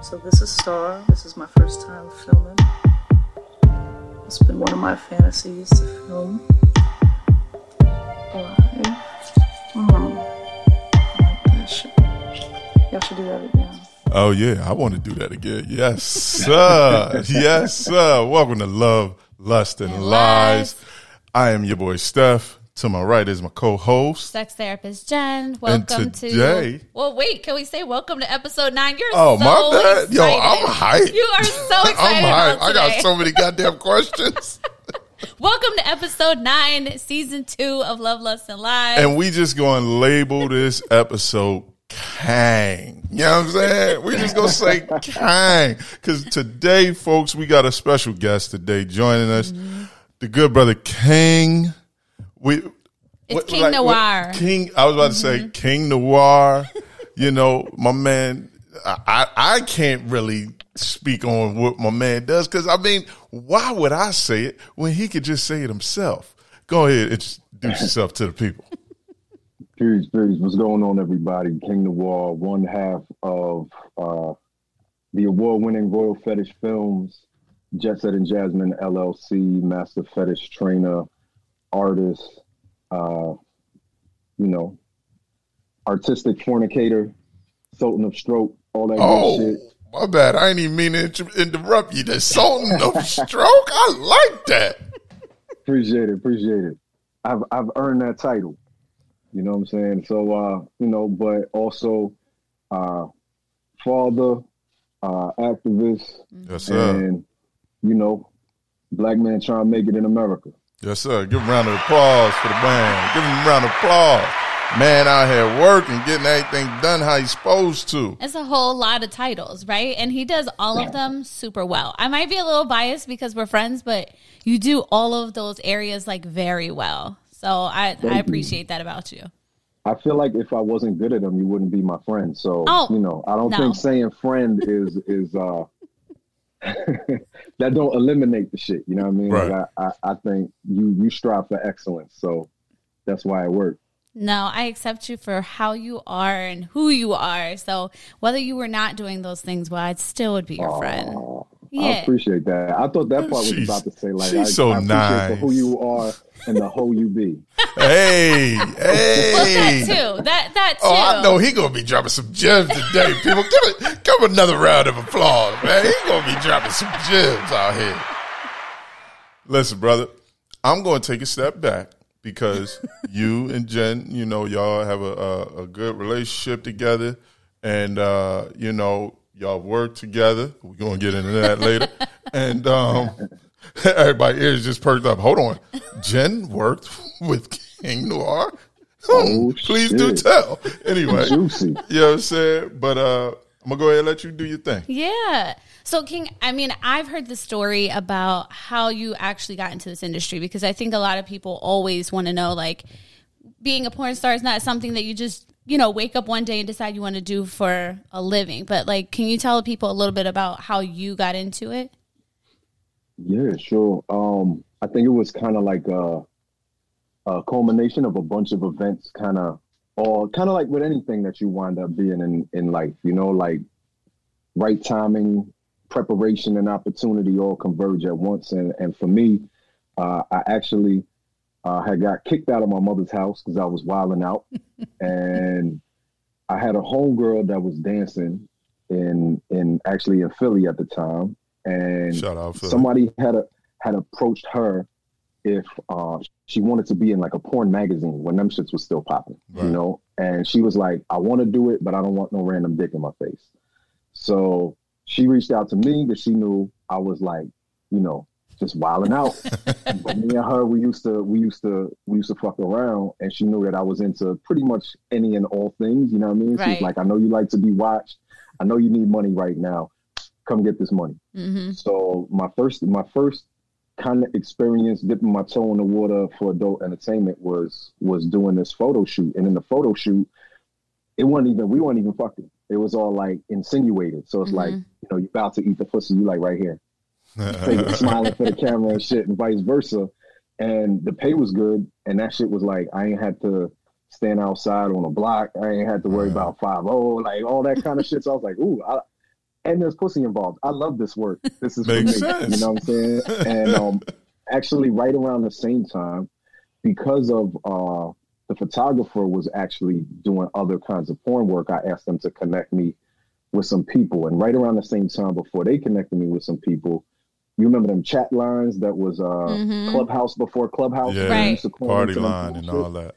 So this is Star. This is my first time filming. It's been one of my fantasies to film. Live. Mm. I like that shit. Y'all should do that again. Oh yeah, I want to do that again. Yes, sir. yes, sir. Welcome to Love, Lust, and And Lies. Lies. I am your boy Steph. To my right is my co-host. sex therapist Jen. Welcome today- to. Well, wait. Can we say welcome to episode nine? You're Oh so my bad, yo. I'm hyped. You are so excited. I'm hyped. I got so many goddamn questions, Welcome to episode nine, season two of Love, Lust, and Lies. and we just going to label this episode Kang. You know what I'm saying? We just gonna say Kang because today, folks, we got a special guest today joining us, Mm-hmm. the good brother King. We It's King Noir. Mm-hmm. King. I was about to say King Noir. you know, my man. I I I can't really speak on what my man does because I mean, why would I say it when he could just say it himself? Go ahead, and introduce yourself to the people. Peace, peace. What's going on, everybody? King Noir, one half of uh, the award-winning Royal Fetish Films, Jet Set and Jasmine LLC, master fetish trainer, artist, uh, you know, artistic fornicator, Sultan of Stroke, all that Oh, good shit. my bad. I ain't even mean to inter- interrupt you. The Sultan of Stroke. I like that. Appreciate it, appreciate it. I've I've earned that title. You know what I'm saying? So uh, you know, but also uh father, uh activist, Yes, and you know, black man trying to make it in America. Yes, sir. Give him a round of applause for the band. Give him a round of applause. Man out here working, getting everything done how he's supposed to. it's a whole lot of titles, right? And he does all of them super well. I might be a little biased because we're friends, but you do all of those areas like very well. So I, I you. appreciate that about you. I feel like if I wasn't good at them, you wouldn't be my friend. So Oh, you know, I don't no. think saying friend is is uh that don't eliminate the shit. You know what I mean? Right. Like I, I, I think you you strive for excellence. So that's why it worked. No, I accept you for how you are and who you are. So whether you were not doing those things, well, I still would be your friend. Aw, I appreciate that. I thought that part was She's- about to say like she's I, so I appreciate for nice. who you are and the whole you be. Hey, Well, hey. that too. That that too. Oh, I know he gonna be dropping some gems today. People, give it, give another round of applause, man. He gonna be dropping some gems out here. Listen, brother, I'm gonna take a step back because you and Jen, you know, y'all have a, a, a good relationship together, and uh, you know, y'all work together. We're gonna get into that later, and um, everybody ears just perked up. Hold on, Jen worked with King Noir. Oh, Please do tell. Anyway, Juicy. you know what I'm saying? But uh, I'm gonna go ahead and let you do your thing. Yeah. So, King, I mean, I've heard the story about how you actually got into this industry because I think a lot of people always want to know, like, being a porn star is not something that you just, you know, wake up one day and decide you want to do for a living. But, like, can you tell people a little bit about how you got into it? Yeah, sure. Um, I think it was kind of like a, a culmination of a bunch of events, kind of, or kind of like with anything that you wind up being in in life. You know, like right timing, preparation, and opportunity all converge at once. And and for me, uh, I actually uh, had got kicked out of my mother's house because I was wilding out, and I had a homegirl that was dancing in in actually in Philly at the time, and Shout out, somebody had a, had approached her if uh, she wanted to be in like a porn magazine when them shits was still popping, Right. you know. And she was like, "I want to do it, but I don't want no random dick in my face." So she reached out to me because she knew I was like, you know, just wilding out. but me and her, we used to, we used to, we used to fuck around, and she knew that I was into pretty much any and all things. You know what I mean? Right. like, "I know you like to be watched. I know you need money right now. Come get this money." Mm-hmm. So my first my first kind of experience dipping my toe in the water for adult entertainment was was doing this photo shoot. And in the photo shoot, it wasn't even we weren't even fucking. It was all like insinuated. So it's like, Mhm. you know, you're about to eat the pussy, you like right here. Fake- smiling for the camera and shit and vice versa. And the pay was good. And that shit was like I ain't had to stand outside on a block. I ain't had to worry Right. about five oh, like all that kind of shit. So I was like, ooh, I, and there's pussy involved. I love this work. This is Makes for me. sense. You know what I'm saying? And um, actually, right around the same time, because of uh, the photographer was actually doing other kinds of porn work, I asked them to connect me with some people. And right around the same time, before they connected me with some people, you remember them chat lines that was uh, Mhm. Clubhouse before Clubhouse? Yeah, Right. used to party line and all that.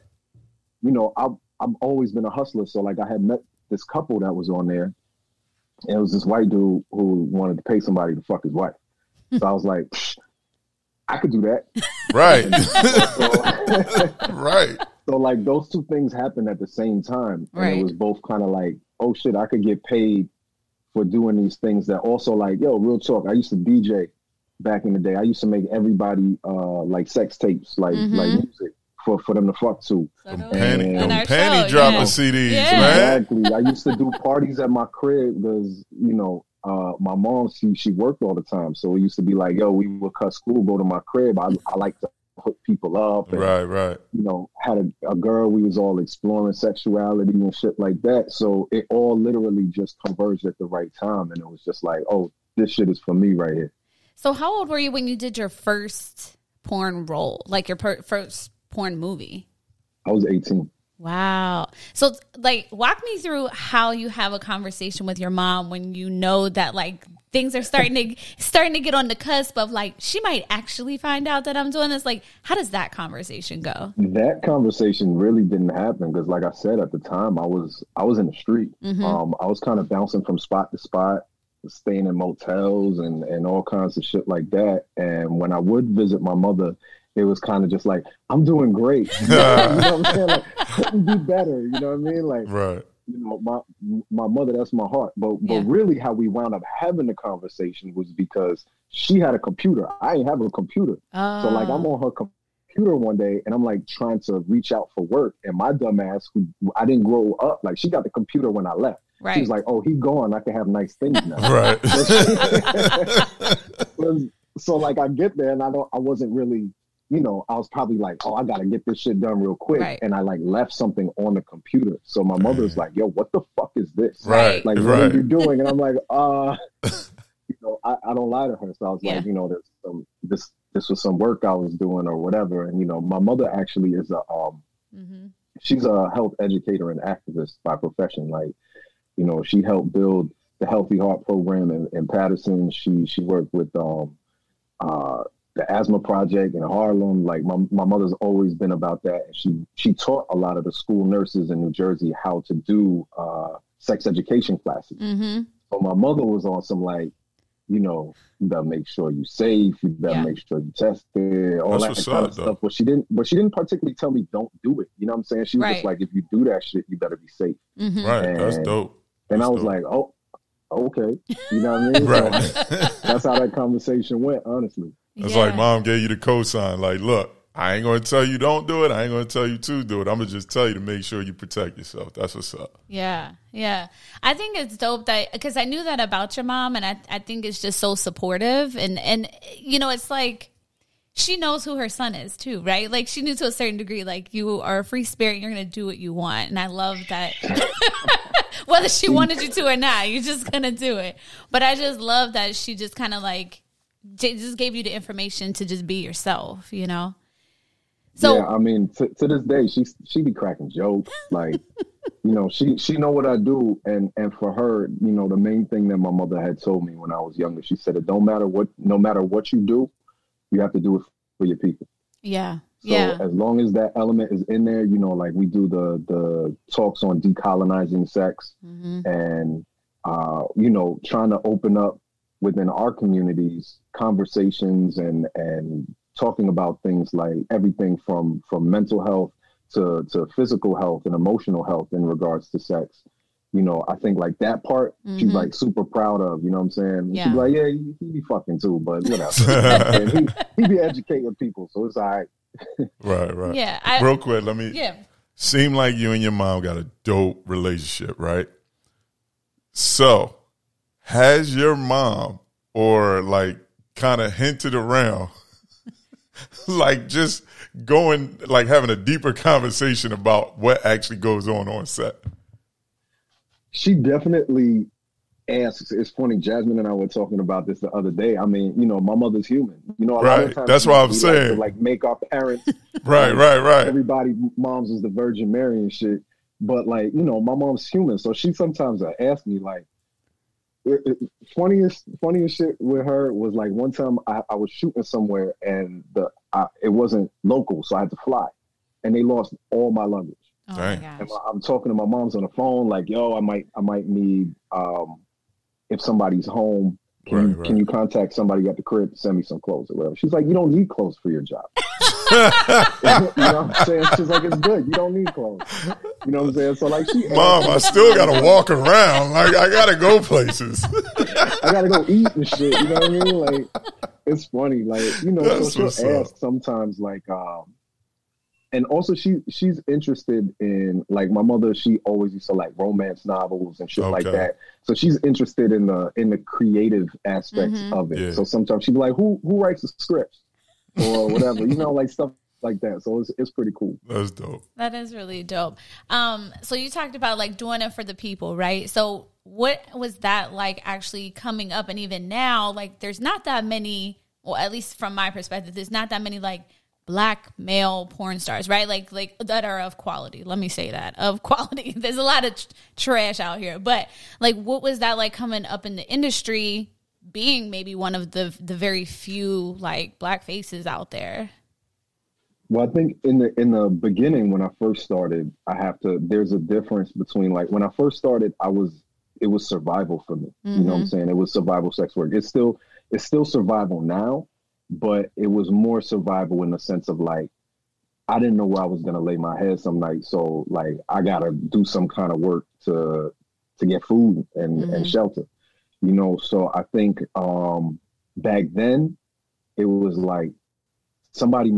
you know, I've I've always been a hustler. So like I had met this couple that was on there, and it was this white dude who wanted to pay somebody to fuck his wife. So I was like, I could do that. Right, So, right. so like those two things happened at the same time, and Right. it was both kind of like, oh shit, I could get paid for doing these things that also like, yo, real talk. I used to DJ back in the day. I used to make everybody uh like sex tapes, like Mhm. like music for for them to fuck to. So do Panty, we. And In them our panty show, dropper yeah. CDs, Yeah. man. Exactly. I used to do parties at my crib because you know uh, my mom she she worked all the time, so it used to be like, yo, we would cut school, go to my crib. I I like to hook people up, and, Right, right. you know, had a, a girl. We was all exploring sexuality and shit like that. So it all literally just converged at the right time, and it was just like, oh, this shit is for me right here. So how old were you when you did your first porn role, like your per- first porn movie? I was eighteen. Wow. So like walk me through how you have a conversation with your mom when you know that like things are starting to starting to get on the cusp of like she might actually find out that I'm doing this. Like how does that conversation go? That conversation really didn't happen because, like I said at the time, I was I was in the street. Mhm. Um, I was kind of bouncing from spot to spot, staying in motels and and all kinds of shit like that. And when I would visit my mother, it was kind of just like I'm doing great. you know what I'm saying? Like couldn't be better. You know what I mean? Like Right. you know, my my mother, that's my heart. But but Yeah. really, how we wound up having the conversation was because she had a computer. I ain't have a computer. So like I'm Oh. on her computer one day and I'm like trying to reach out for work and my dumb ass who I didn't grow up like she got the computer when I left. She right. was like, "Oh, he gone. I can have nice things now." Right. so like I get there and I don't I wasn't really you know, I was probably like, oh, I gotta get this shit done real quick, Right. and I like left something on the computer. So my mother's like, "Yo, what the fuck is this? right. Like, what right. are you doing?" And I'm like, "Uh, you know, I, I don't lie to her." So I was Yeah. like, you know, there's some this this was some work I was doing or whatever. And you know, my mother actually is a um hmm she's a health educator and activist by profession. Like, you know, she helped build the Healthy Heart program in, in Paterson. She she worked with um uh the asthma project in Harlem. Like my my mother's always been about that. She she taught a lot of the school nurses in New Jersey how to do uh sex education classes. hmm So my mother was on some like, you know, you better make sure you safe, you better Yeah. make sure you tested, all That's that kind up, of though. stuff. But she didn't but she didn't particularly tell me don't do it. You know what I'm saying? She was Right. just like, if you do that shit, you better be safe. hmm Right. That's dope. And That's I was dope. like, oh, oh, okay. You know what I mean? Right. So that's how that conversation went, honestly. It's like mom gave you the cosign. Like, look, I ain't going to tell you don't do it. I ain't going to tell you to do it. I'm going to just tell you to make sure you protect yourself. That's what's up. Yeah, yeah. I think it's dope that because I knew that about your mom, and I I think it's just so supportive, and and you know, it's like she knows who her son is too, right? Like she knew to a certain degree, like you are a free spirit, you're gonna do what you want, and I love that. Whether she wanted you to or not, you're just gonna do it. But I just love that she just kind of like j- just gave you the information to just be yourself, you know. So yeah, I mean, to, to this day, she she be cracking jokes. Like, you know, she she know what I do, and and for her, you know, the main thing that my mother had told me when I was younger, she said, it don't matter what, no matter what you do, you have to do it for your people. yeah, So yeah, as long as that element is in there, you know, like we do the the talks on decolonizing sex hmm and uh, you know, trying to open up within our communities conversations and and talking about things like everything from from mental health to to physical health and emotional health in regards to sex. You know, I think like that part she's Mhm. like super proud of. You know what I'm saying? Yeah. She's like, yeah, he, he be fucking too, but whatever. and he he be educating people, so it's all right. Right, right. yeah. I, Real quick, let me. yeah. Seem like you and your mom got a dope relationship, right? So, has your mom or like kind of hinted around, like just going, like having a deeper conversation about what actually goes on on set? She definitely asks. It's funny. Jasmine and I were talking about this the other day. I mean, you know, my mother's human. You know, a lot of Right. times That's what I'm saying. Like, to, like make our parents Right, right, right. everybody moms is the Virgin Mary and shit. But like, you know, my mom's human, so she sometimes uh, ask me like, it, it- funniest funniest shit with her was like one time I, I was shooting somewhere and the I, it wasn't local, so I had to fly, and they lost all my luggage. Oh Dang. my gosh. I'm talking to my mom's on the phone, like, "Yo, I might, I might need, um, if somebody's home, can you, Right, right. can you contact somebody at the crib to send me some clothes or whatever?" She's like, "You don't need clothes for your job." you know what I'm saying? She's like, "It's good. You don't need clothes." You know what I'm saying? So like, she, Mom, I still gotta walk around. Like I gotta go places. I gotta go eat and shit. You know what I mean? Like, it's funny. Like, you know, That's so she'll up. ask sometimes, like, um, and also she she's interested in like my mother. She always used to like romance novels and shit like that. So she's interested in the in the creative aspects Mhm. of it. Yeah. So sometimes she'd be like, "Who who writes the scripts?" or whatever, you know, like stuff like that. So it's it's pretty cool. That's dope. That is really dope. Um, so you talked about like doing it for the people, right? So what was that like actually coming up and even now, like there's not that many well, at least from my perspective, there's not that many like black male porn stars, right? Like like that are of quality. Let me say that. Of quality. There's a lot of tr- trash out here. But like what was that like coming up in the industry being maybe one of the the very few like black faces out there? Well, I think in the in the beginning when I first started, I have to. There's a difference between like when I first started, I was it was survival for me. You know what I'm mm-hmm. saying? It was survival sex work. It's still it's still survival now, but it was more survival in the sense of like I didn't know where I was gonna lay my head some night, so like I gotta do some kind of work to to get food and and shelter. You know, so I think um back then it was like somebody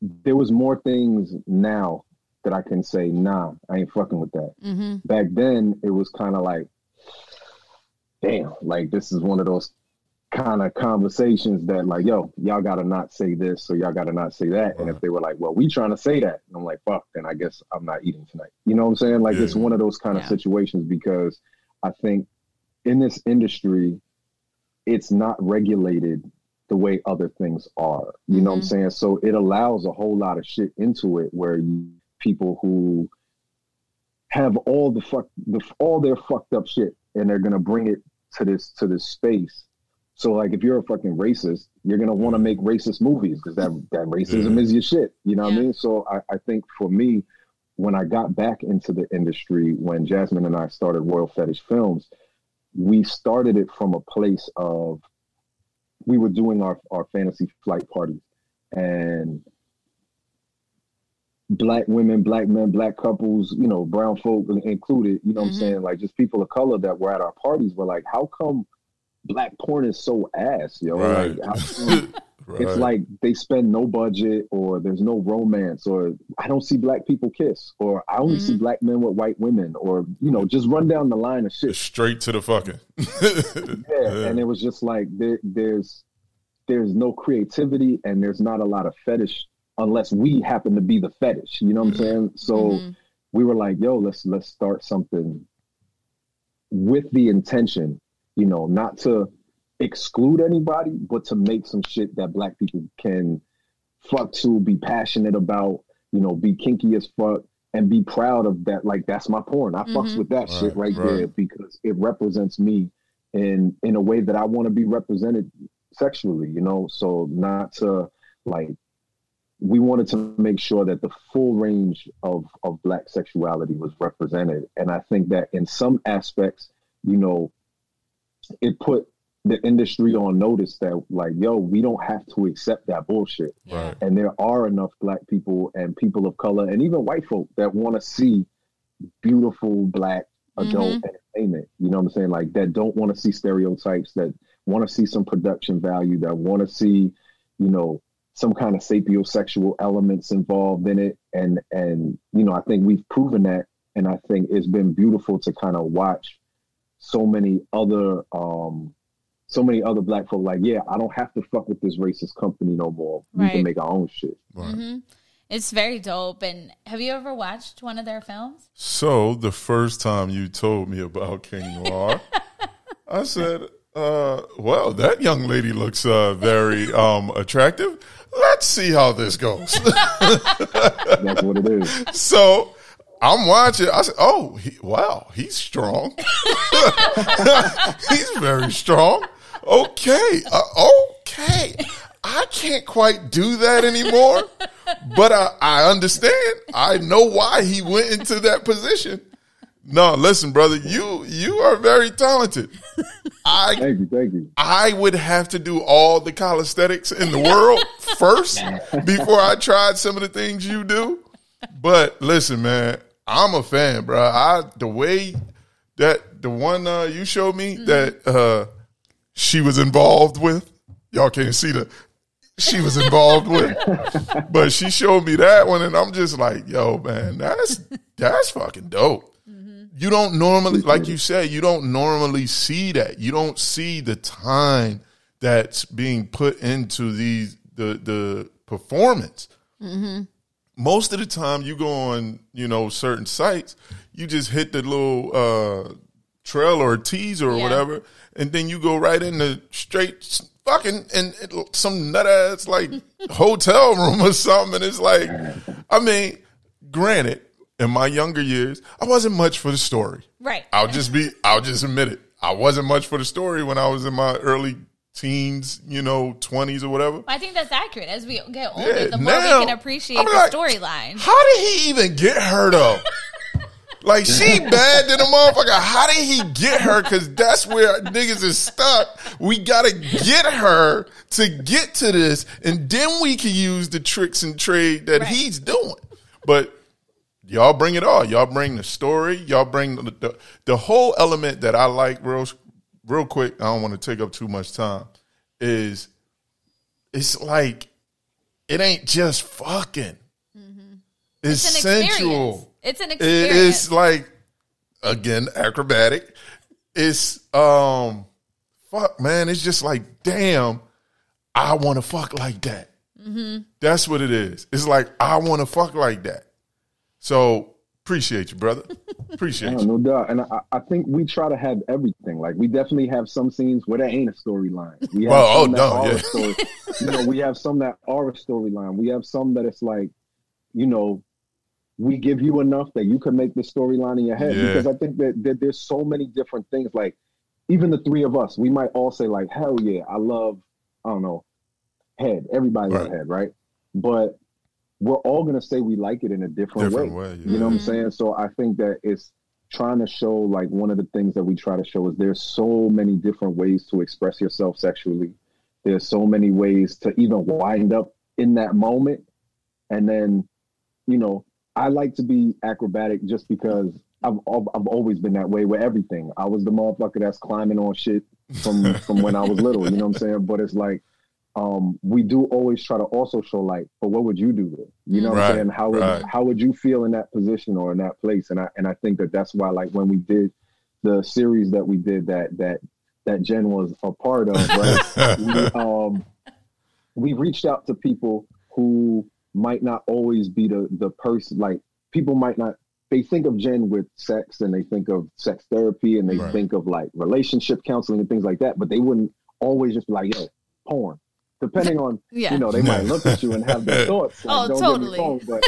there was more things now that I can say, nah, I ain't fucking with that. Mm-hmm. Back then, it was kind of like, damn, like this is one of those kind of conversations that, like, yo, y'all gotta not say this, or y'all gotta not say that. And if uh-huh. they were like, well, we trying to say that, and I'm like, fuck, then I guess I'm not eating tonight. You know what I'm saying? Like, it's one of those kind of Yeah. situations because I think in this industry, it's not regulated the way other things are. You know what I'm mm-hmm. saying? So it allows a whole lot of shit into it where you, people who have all the fuck the all their fucked up shit and they're gonna bring it to this to this space. So like if you're a fucking racist, you're gonna want to make racist movies because that that racism Yeah. is your shit. You know what I mean? So I, I think for me, when I got back into the industry, when Jasmine and I started Royal Fetish Films, we started it from a place of we were doing our, our fantasy flight parties and black women, black men, black couples, you know, brown folk included, you know what I'm Mhm. saying? Like just people of color that were at our parties were like, how come black porn is so ass, yo? Right. Like, how come right. it's like they spend no budget or there's no romance or I don't see black people kiss or I only see black men with white women or, you know, just run down the line of shit. straight to the fucking. Yeah, and it was just like there, there's there's no creativity and there's not a lot of fetish unless we happen to be the fetish. You know what I'm saying? So Mhm. we were like, yo, let's let's start something with the intention, you know, not to exclude anybody, but to make some shit that black people can fuck to, be passionate about, you know, be kinky as fuck and be proud of that. Like that's my porn. I fucks Mhm. with that shit Right, right, there because it represents me in in a way that I want to be represented sexually, you know. So not to like we wanted to make sure that the full range of of black sexuality was represented. And I think that in some aspects, you know, it put the industry on notice that like, yo, we don't have to accept that bullshit. Right. And there are enough black people and people of color and even white folk that want to see beautiful black mm-hmm. adult entertainment. You know what I'm saying? Like that don't want to see stereotypes, that want to see some production value, that want to see, you know, some kind of sapiosexual elements involved in it. And and you know, I think we've proven that. And I think it's been beautiful to kind of watch so many other um so many other black folk like, yeah, I don't have to fuck with this racist company no more. We can make our own shit. Right. hmm It's very dope. And have you ever watched one of their films? So the first time you told me about King Noir, I said, uh, well, that young lady looks uh, very um, attractive. Let's see how this goes. That's what it is. so I'm watching. I said, oh, he, wow, he's strong. he's very strong. Okay. Uh, okay. I can't quite do that anymore, but I, I understand. I know why he went into that position. No, listen, brother, you you are very talented. I Thank you, thank you. I would have to do all the calisthenics in the world first before I tried some of the things you do. But listen, man, I'm a fan, bro. I the way that the one uh, you showed me that uh, she was involved with, y'all can't see the she was involved with, but she showed me that one, and I'm just like, yo, man, that's that's fucking dope. You don't normally, like you said, you don't normally see that. You don't see the time that's being put into these the the performance. Most of the time, you go on, you know, certain sites, you just hit the little uh, trail or teaser or Yeah. whatever, and then you go right into straight fucking and and some nut ass like hotel room or something. And it's like, I mean, granted, in my younger years, I wasn't much for the story. Right. I'll just be, I'll just admit it. I wasn't much for the story when I was in my early teens, you know, twenties or whatever. I think that's accurate. As we get older, Yeah, the more now, we can appreciate I'm the like, storyline. How did he even get her though? Like she bad than a motherfucker. How did he get her? Because that's where niggas is stuck. We gotta get her to get to this, and then we can use the tricks and trade that Right. he's doing. But y'all bring it all. Y'all bring the story. Y'all bring the, the the whole element that I like real real quick. I don't want to take up too much time. Is it's like it ain't just fucking. It's, Mm-hmm. It's an experience. sensual. It's an experience. is like again acrobatic. It's um fuck man. It's just like damn. I want to fuck like that. Mm-hmm. That's what it is. It's like I want to fuck like that. So appreciate you, brother. Appreciate Yeah, you. no doubt. And I, I think we try to have everything. Like we definitely have some scenes where there ain't a storyline. We have Well, some oh, that no, are a yeah. story. You know, we have some that are a storyline. We have some that it's like, you know, we give you enough that you can make the storyline in your head. Yeah. Because I think that, that there's so many different things. Like even the three of us, we might all say like, hell yeah, I love, I don't know, head. Everybody loves Right. head, right? But we're all gonna say we like it in a different, Different way. way. yeah. You know what I'm saying? So I think that it's trying to show like one of the things that we try to show is there's so many different ways to express yourself sexually. There's so many ways to even wind up in that moment. And then, you know, I like to be acrobatic just because I've I've always been that way with everything. I was the motherfucker that's climbing on shit from from when I was little, you know what I'm saying? But it's like um we do always try to also show like, but what would you do? You know what I'm saying? How would right. how would you feel in that position or in that place? And I and I think that that's why like when we did the series that we did that that that Jen was a part of, right? we, um, we reached out to people who might not always be the the person like people might not they think of Jen with sex and they think of sex therapy and they Right. think of like relationship counseling and things like that, but they wouldn't always just be like, yo, porn. Depending on Yeah. you know, they might look at you and have their thoughts. Like, Oh, don't totally. Get me wrong, but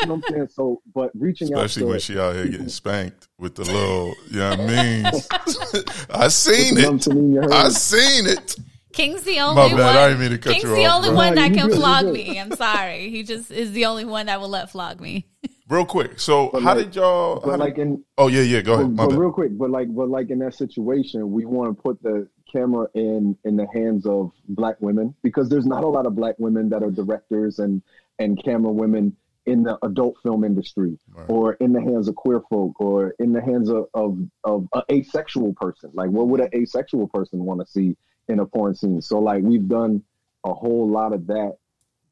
you know what I'm saying? So but reaching Especially out to when she out here getting spanked with the little, you know what I mean? I seen you know what I'm it. saying? You heard I seen it. King's the only My bad, one. I didn't mean to cut King's you the only bro. one that can flog me. I'm sorry. He just is the only one that will let flog me. Real quick. So But how like- did y'all how But did- like in Oh yeah, yeah, go but, ahead. My but bad. real quick, but like, but like in that situation, we want to put the camera in in the hands of black women because there's not a lot of black women that are directors and and camera women in the adult film industry Right. or in the hands of queer folk or in the hands of of, of an asexual person. Like, what would an asexual person want to see in a porn scene? So like, we've done a whole lot of that,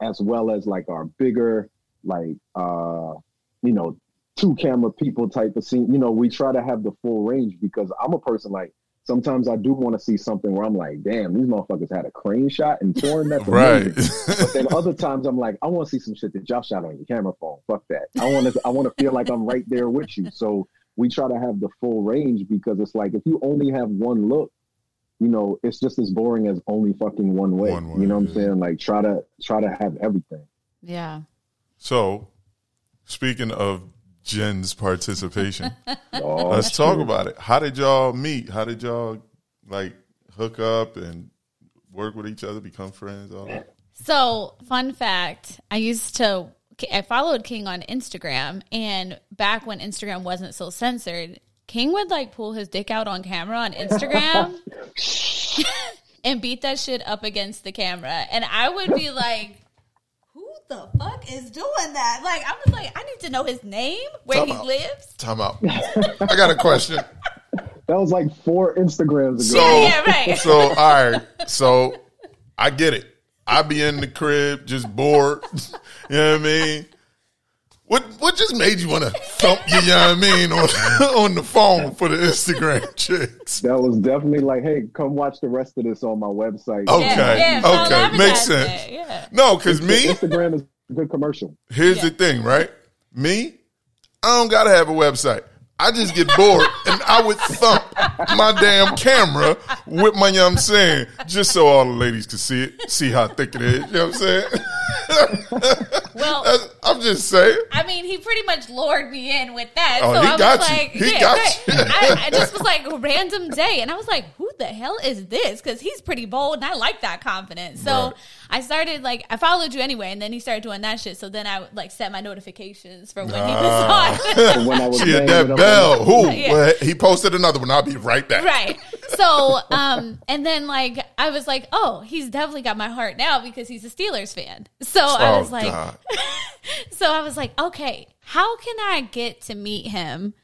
as well as like our bigger like uh you know two camera people type of scene. You know, we try to have the full range because I'm a person like sometimes I do want to see something where I'm like, damn, these motherfuckers had a crane shot and torn that's Right. amazing. but then other times I'm like, I want to see some shit that y'all shot on your camera phone. Fuck that. I want to I want to feel like I'm right there with you. So we try to have the full range because it's like if you only have one look, you know, it's just as boring as only fucking one way. One way, you know what I'm saying? Like try to try to have everything. Yeah. So, speaking of Jen's participation, Oh, let's talk shit. about it. How did y'all meet? How did y'all like hook up and work with each other, become friends, all that? So, fun fact I used to, I followed King on Instagram, and back when Instagram wasn't so censored, King would like pull his dick out on camera on Instagram and beat that shit up against the camera. And I would be like, the fuck is doing that? Like, I was like, I need to know his name, where Time he out. lives. Time out. I got a question. That was like four Instagrams ago. Yeah, yeah, right. So, all right. So, I get it. I be in the crib, just bored. you know what I mean? What what just made you want to thump you, you know what I mean, on, on the phone for the Instagram chicks? That was definitely like, hey, come watch the rest of this on my website. Okay. Yeah, yeah, okay. advertise Makes it, sense. Yeah. No, because me, Instagram is a good commercial. here's the thing, right? Me, I don't gotta have a website. I just get bored and I would thump my damn camera with my, you know what I'm saying, just so all the ladies can see it, see how thick it is. You know what I'm saying? Well, That's- I'm just saying. I mean, he pretty much lured me in with that. Oh, so he I got was you. like, He yeah, got right. you. I, I just was like a random day, and I was like, who the hell is this? Because he's pretty bold, and I like that confidence. So Right. I started like I followed you anyway, and then he started doing that shit. So then I would like set my notifications for when he Ah. was on. When I was She hit banging that bell. Who? Yeah. Well, he posted another one. I'll be right back. right. So, um, and then like I was like, oh, he's definitely got my heart now because he's a Steelers fan. So I Oh, was like, so I was like, okay, how can I get to meet him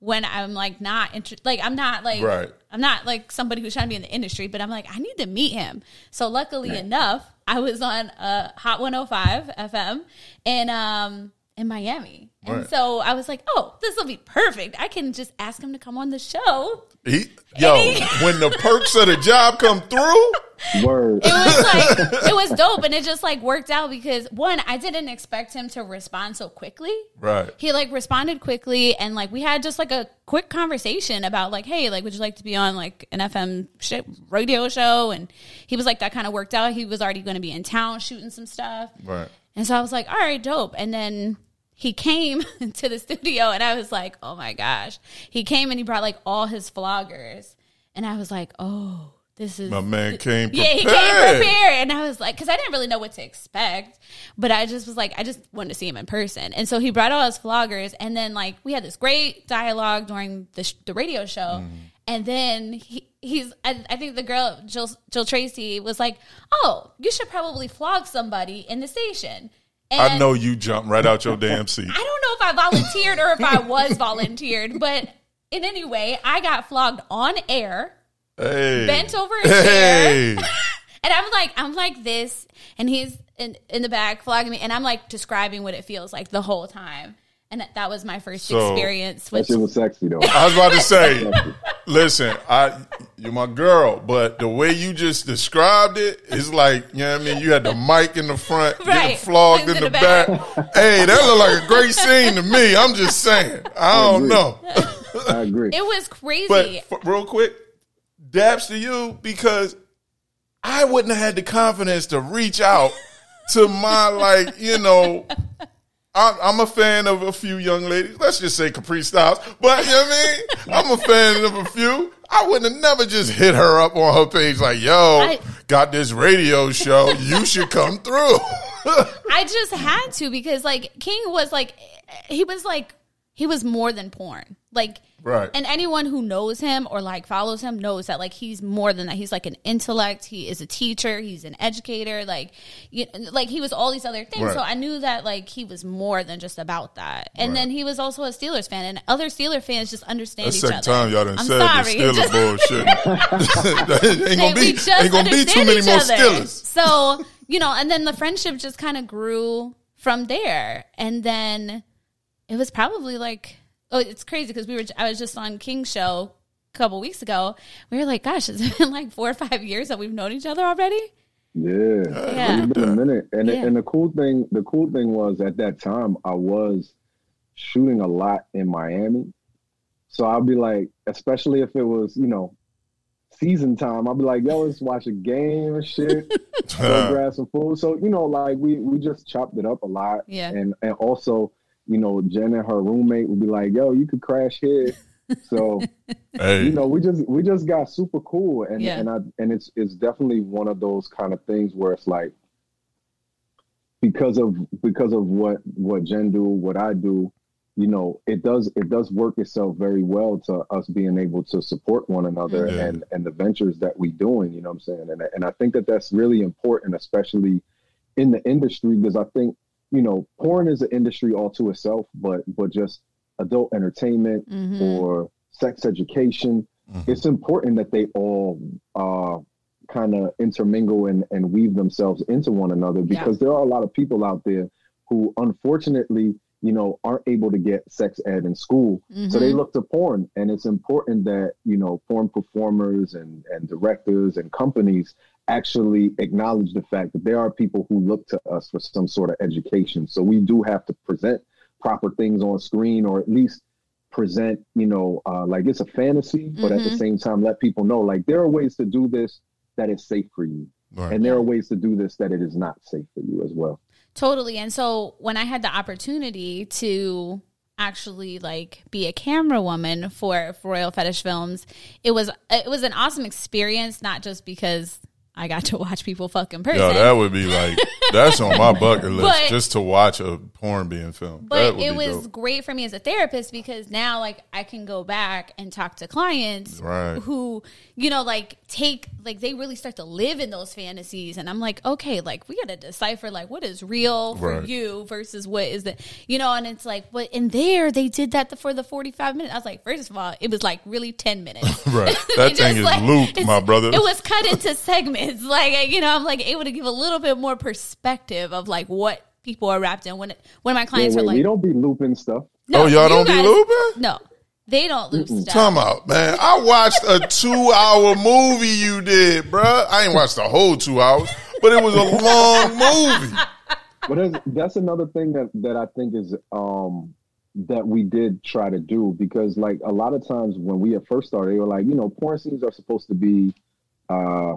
when I'm like not inter- like I'm not like Right. I'm not like somebody who's trying to be in the industry, but I'm like I need to meet him. So luckily enough, I was on uh, Hot 105 FM in um in Miami. And so I was like, oh, this will be perfect. I can just ask him to come on the show. He, yo, when the perks of the job come through, Word. it was like it was dope and it just like worked out because one i didn't expect him to respond so quickly Right. he like responded quickly and like we had just like a quick conversation about like hey like would you like to be on like an fm sh- radio show and he was like that kind of worked out he was already going to be in town shooting some stuff right. and so i was like all right dope and then he came to the studio and i was like oh my gosh he came and he brought like all his vloggers and i was like oh this is My man came yeah, he came prepared, and I was like, because I didn't really know what to expect, but I just was like, I just wanted to see him in person, and so he brought all his vloggers, and then like we had this great dialogue during the sh- the radio show, Mm-hmm. and then he. He's. I, I think the girl Jill, Jill Tracy was like, "Oh, you should probably flog somebody in the station." And I know you jumped right out your damn seat. I don't know if I volunteered or if I was volunteered, but in any way, I got flogged on air Hey. bent over a Hey. chair. And I'm like, I'm like this, and he's in, in the back flogging me, and I'm like describing what it feels like the whole time. And that, that was my first So- experience That with shit was sexy though. I was about to say, listen, I you're my girl, but the way you just described it, it is like, you know what I mean? You had the mic in the front, getting Right. flogged in In the, the back. back. hey, that looked like a great scene to me. I'm just saying. I don't agree. know. I agree. it was crazy. But f- real quick, daps to you because I wouldn't have had the confidence to reach out to my like, you know, I'm, I'm a fan of a few young ladies. Let's just say Capri Styles, but you know what I mean. I'm a fan of a few. I wouldn't have never just hit her up on her page like, "Yo, I- got this radio show. You should come through." I just had to because like King was like he was like he was more than porn. Like Right. And anyone who knows him or like follows him knows that like he's more than that. He's like an intellect. He is a teacher. He's an educator. Like, you, like he was all these other things. Right. So I knew that like he was more than just about that. And Right. then he was also a Steelers fan, and other Steelers fans just understand That's each the other. second time y'all done I'm said sorry. the It just- Steeler bullshit. ain't gonna be ain't gonna be too many more other. Steelers. So, you know, and then the friendship just kind of grew from there. And then it was probably like, oh, it's crazy because we were, I was just on King's show a couple weeks ago. We were like, gosh, it's been like four or five years that we've known each other already. Yeah, Yeah. it's been a minute. And Yeah. and the cool thing, the cool thing was at that time I was shooting a lot in Miami, so I'll be like, especially if it was you know season time, I'll be like, yo, let's watch a game and shit. go grab some food. So, you know, like we we just chopped it up a lot. Yeah. And and also, you know, Jen and her roommate would be like, yo, you could crash here. So Hey, you know, we just we just got super cool, and Yeah. and I and it's it's definitely one of those kind of things where it's like because of because of what what Jen do, what I do, you know, it does it does work itself very well to us being able to support one another Mhm. and and the ventures that we doing. You know what I'm saying? And and I think that that's really important, especially in the industry, because I think you know, porn is an industry all to itself, but but just adult entertainment Mhm. or sex education, Mhm. it's important that they all uh, kind of intermingle and, and weave themselves into one another because there are a lot of people out there who unfortunately, you know, aren't able to get sex ed in school. So they Mhm. look to porn. And it's important that, you know, porn performers and, and directors and companies actually acknowledge the fact that there are people who look to us for some sort of education. So we do have to present proper things on screen or at least present, you know, uh, like it's a fantasy, but at the Mhm. same time, let people know like there are ways to do this that is safe for you. right. And there are ways to do this that it is not safe for you as well. Totally. And so when I had the opportunity to actually like be a camera woman for, for Royal Fetish Films, it was it was an awesome experience, not just because I got to watch people fuck in person. Yo, that would be like that's on my bucket list But- just to watch a porn being filmed. but it was dope. great for me as a therapist because now like I can go back and talk to clients Right. who you know like take like they really start to live in those fantasies and I'm like okay like we got to decipher like what is real for Right. you versus what is the you know and it's like but in there they did that for the 45 minutes I was like first of all it was like really 10 minutes right. That thing is like- looped, my brother. It was cut into segments. Like, you know, I'm like able to give a little bit more perspective of like what people are wrapped in. When when my Wait, clients wait, are like, we don't be looping stuff. no, Oh, y'all don't be guys- looping? No, they don't lose stuff. Time out, man. I watched a two hour movie you did, bruh. I ain't watched the whole two hours, but it was a long movie. But that's, that's another thing that, that I think is um, that we did try to do because like a lot of times when we had first started, they were like, you know, porn scenes are supposed to be, uh,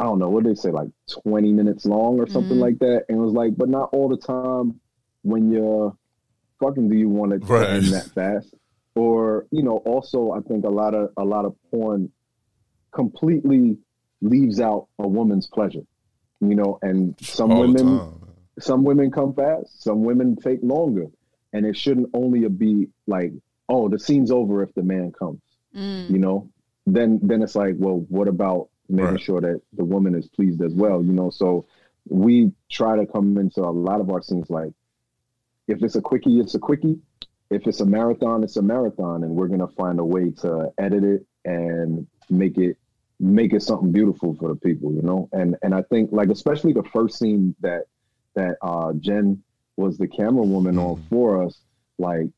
I don't know, what did they say, like 20 minutes long or something Mhm. like that. And it was like, but not all the time when you're fucking do you want to Right. end that fast? Or, you know, also I think a lot of a lot of porn completely leaves out a woman's pleasure. You know, and some All women some women come fast, some women take longer. And it shouldn't only be like, oh, the scene's over if the man comes, Mm. you know? Then then it's like, well, what about making Right. sure that the woman is pleased as well, you know? So we try to come into a lot of our scenes like if it's a quickie, it's a quickie. If it's a marathon, it's a marathon, and we're gonna find a way to edit it and make it make it something beautiful for the people, you know. And and I think like especially the first scene that that uh, Jen was the camera woman on Mhm. for us, like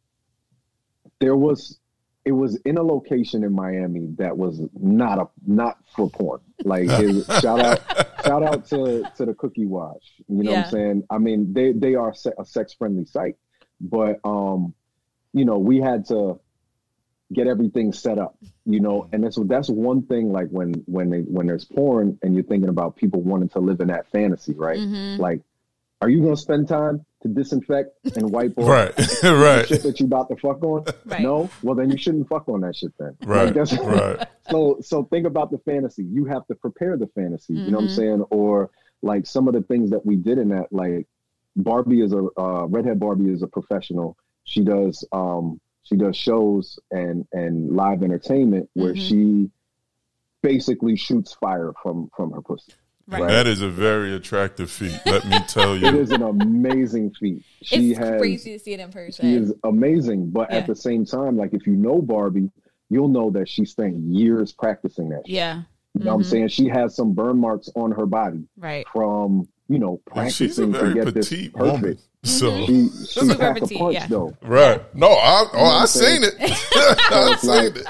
there was it was in a location in Miami that was not a not for porn. Like it, shout out shout out to to the Cookie Wash. You know what I'm saying? I mean they they are a sex friendly site, but um, you know we had to get everything set up. You know, and that's that's one thing. Like when when they when there's porn and you're thinking about people wanting to live in that fantasy, right? Mhm. Like, are you gonna spend time to disinfect and wipe off Right, the right, shit that you about to fuck on? Right. No, well then you shouldn't fuck on that shit then. right, Like, that's- right. so so think about the fantasy. You have to prepare the fantasy. You know what I'm Mhm. saying? Or like some of the things that we did in that, like Barbie is a uh, redhead. Barbie is a professional. She does um she does shows and and live entertainment where Mhm. she basically shoots fire from from her pussy. Right. That is a very attractive feat. Let me tell you. it is an amazing feat. She It's has crazy to see it in person. she is amazing, but Yeah. at the same time, like if you know Barbie, you'll know that she spent years practicing that. yeah. You know what I'm Mhm. saying? She has some burn marks on her body Right. from, you know, And she's a practicing to get this petite perfect. woman. So She she Super packed a petite, punch yeah. though. right. No, I oh, what I I'm seen it. I it's seen like- it.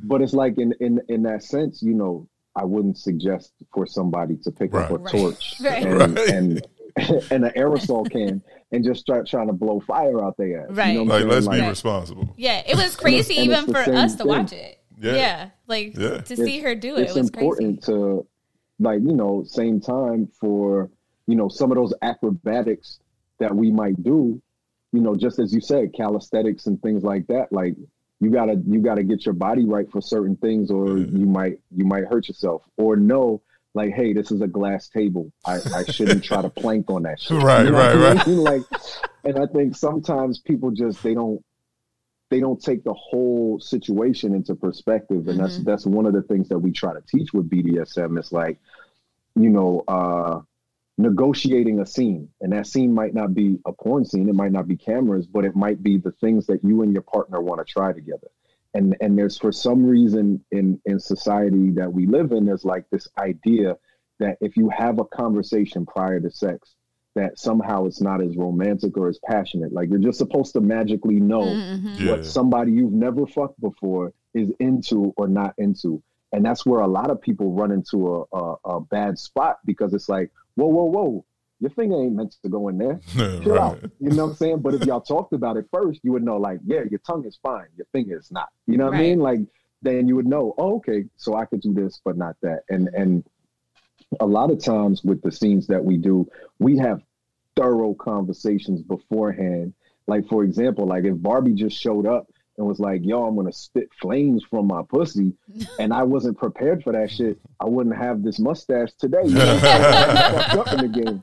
But it's like in in in that sense, you know, I wouldn't suggest for somebody to pick up a Right. torch Right. and Right. and and an aerosol can and just start trying to blow fire out there. Right. You know Like, let's saying? be responsible. Yeah. It was crazy and even the for same us to thing. watch it. Yeah, Yeah. like Yeah. to see her do it, it's it was important crazy. to like you know same time for you know some of those acrobatics that we might do you know just as you said calisthenics and things like that like you gotta you gotta get your body right for certain things or you might you might hurt yourself or know like hey this is a glass table. I, I shouldn't try to plank on that shit. Right, You know right, what I right. mean? like and i think sometimes people just they don't they don't take the whole situation into perspective. And that's that's one of the things that we try to teach with bdsm is like you know uh negotiating a scene. And that scene might not be a porn scene. It might not be cameras but it might be the things that you and your partner want to try together. And and there's for some reason in in society that we live in there's like this idea that if you have a conversation prior to sex that somehow it's not as romantic or as passionate. Like you're just supposed to magically know mm-hmm. Yeah. what somebody you've never fucked before is into or not into. And that's where a lot of people run into a, a, a bad spot because it's like, whoa, whoa, whoa, your finger ain't meant to go in there. Chill Right. out. You know what I'm saying? But if y'all talked about it first, you would know, like, yeah, your tongue is fine, your finger is not. You know what I mean? Like, then you would know, oh, okay, so I could do this, but not that. And and a lot of times with the scenes that we do, we have thorough conversations beforehand. Like for example, like if Barbie just showed up and was like, "Yo, I'm gonna spit flames from my pussy," and I wasn't prepared for that shit, I wouldn't have this mustache today. You know? up in the game.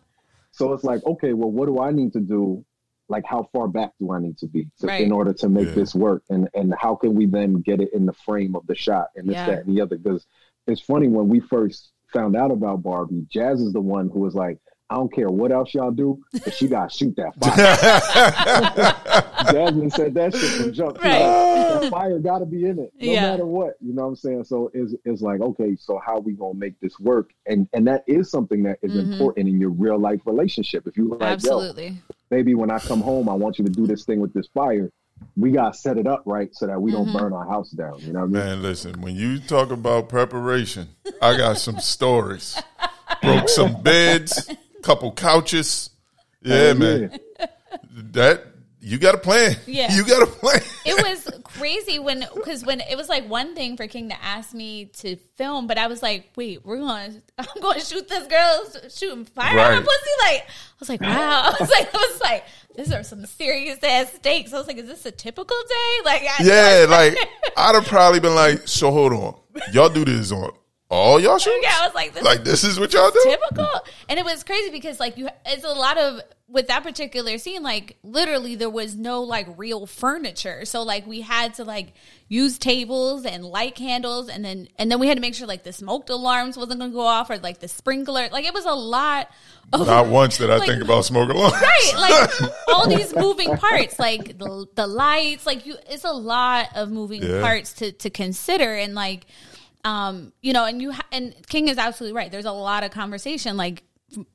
So it's like, okay, well, what do I need to do? Like, how far back do I need to be to, Right. in order to make Yeah. this work? And and how can we then get it in the frame of the shot and this, Yeah. that, and the other? Because it's funny when we first found out about Barbie, Jazz is the one who was like, I don't care what else y'all do, but she got to shoot that fire. Jasmine said that shit from jump. Right. like, that fire got to be in it, no Yeah. matter what. You know what I'm saying? So it's, it's like, okay, so how we gonna make this work? And and that is something that is Mhm. important in your real life relationship. If you like, Absolutely. baby, when I come home, I want you to do this thing with this fire. We gotta set it up right so that we don't Mm-hmm. burn our house down. You know what I mean? Man, listen, when you talk about preparation, I got some stories. Broke some beds, couple couches. Yeah, man. That you got a plan. Yeah. You got a plan. it was crazy when because when it was like one thing for King to ask me to film, but I was like, wait, we're going, I'm going to shoot this girl shooting fire at her pussy. Like, I was like, wow. I was like, I was like, these are some serious ass stakes. I was like, is this a typical day? Like, I, Yeah, like I'd have probably been like, so hold on. Y'all do this on all y'all shoots? yeah, I was like, this Like this is what y'all do? typical. And it was crazy because like you, it's a lot of with that particular scene. Like literally, there was no like real furniture, so like we had to like use tables and light candles, and then and then we had to make sure like the smoke alarms wasn't going to go off or like the sprinkler. Like it was a lot. Of, Not once did I Like- think about smoke alarms. Right, like all these moving parts, like the the lights, like you, it's a lot of moving Yeah. parts to to consider, and like, um, you know, and you ha- and King is absolutely right. There's a lot of conversation, like